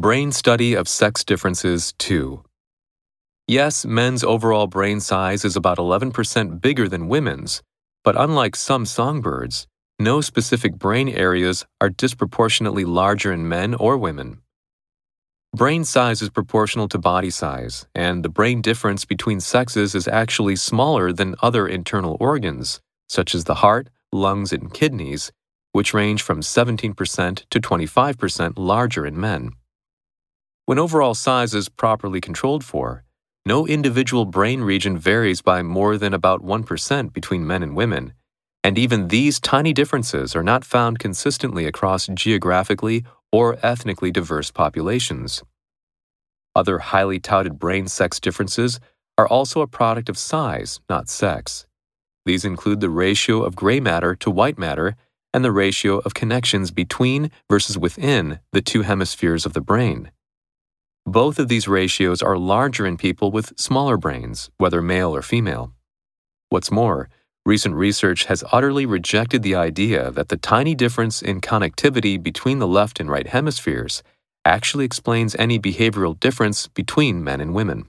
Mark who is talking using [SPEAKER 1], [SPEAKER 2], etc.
[SPEAKER 1] Brain Study of Sex Differences 2. Yes, men's overall brain size is about 11% bigger than women's, but unlike some songbirds, no specific brain areas are disproportionately larger in men or women. Brain size is proportional to body size, and the brain difference between sexes is actually smaller than other internal organs, such as the heart, lungs, and kidneys, which range from 17% to 25% larger in men. When overall size is properly controlled for, no individual brain region varies by more than about 1% between men and women, and even these tiny differences are not found consistently across geographically or ethnically diverse populations. Other highly touted brain sex differences are also a product of size, not sex. These include the ratio of gray matter to white matter and the ratio of connections between versus within the two hemispheres of the brain. Both of these ratios are larger in people with smaller brains, whether male or female. What's more, recent research has utterly rejected the idea that the tiny difference in connectivity between the left and right hemispheres actually explains any behavioral difference between men and women.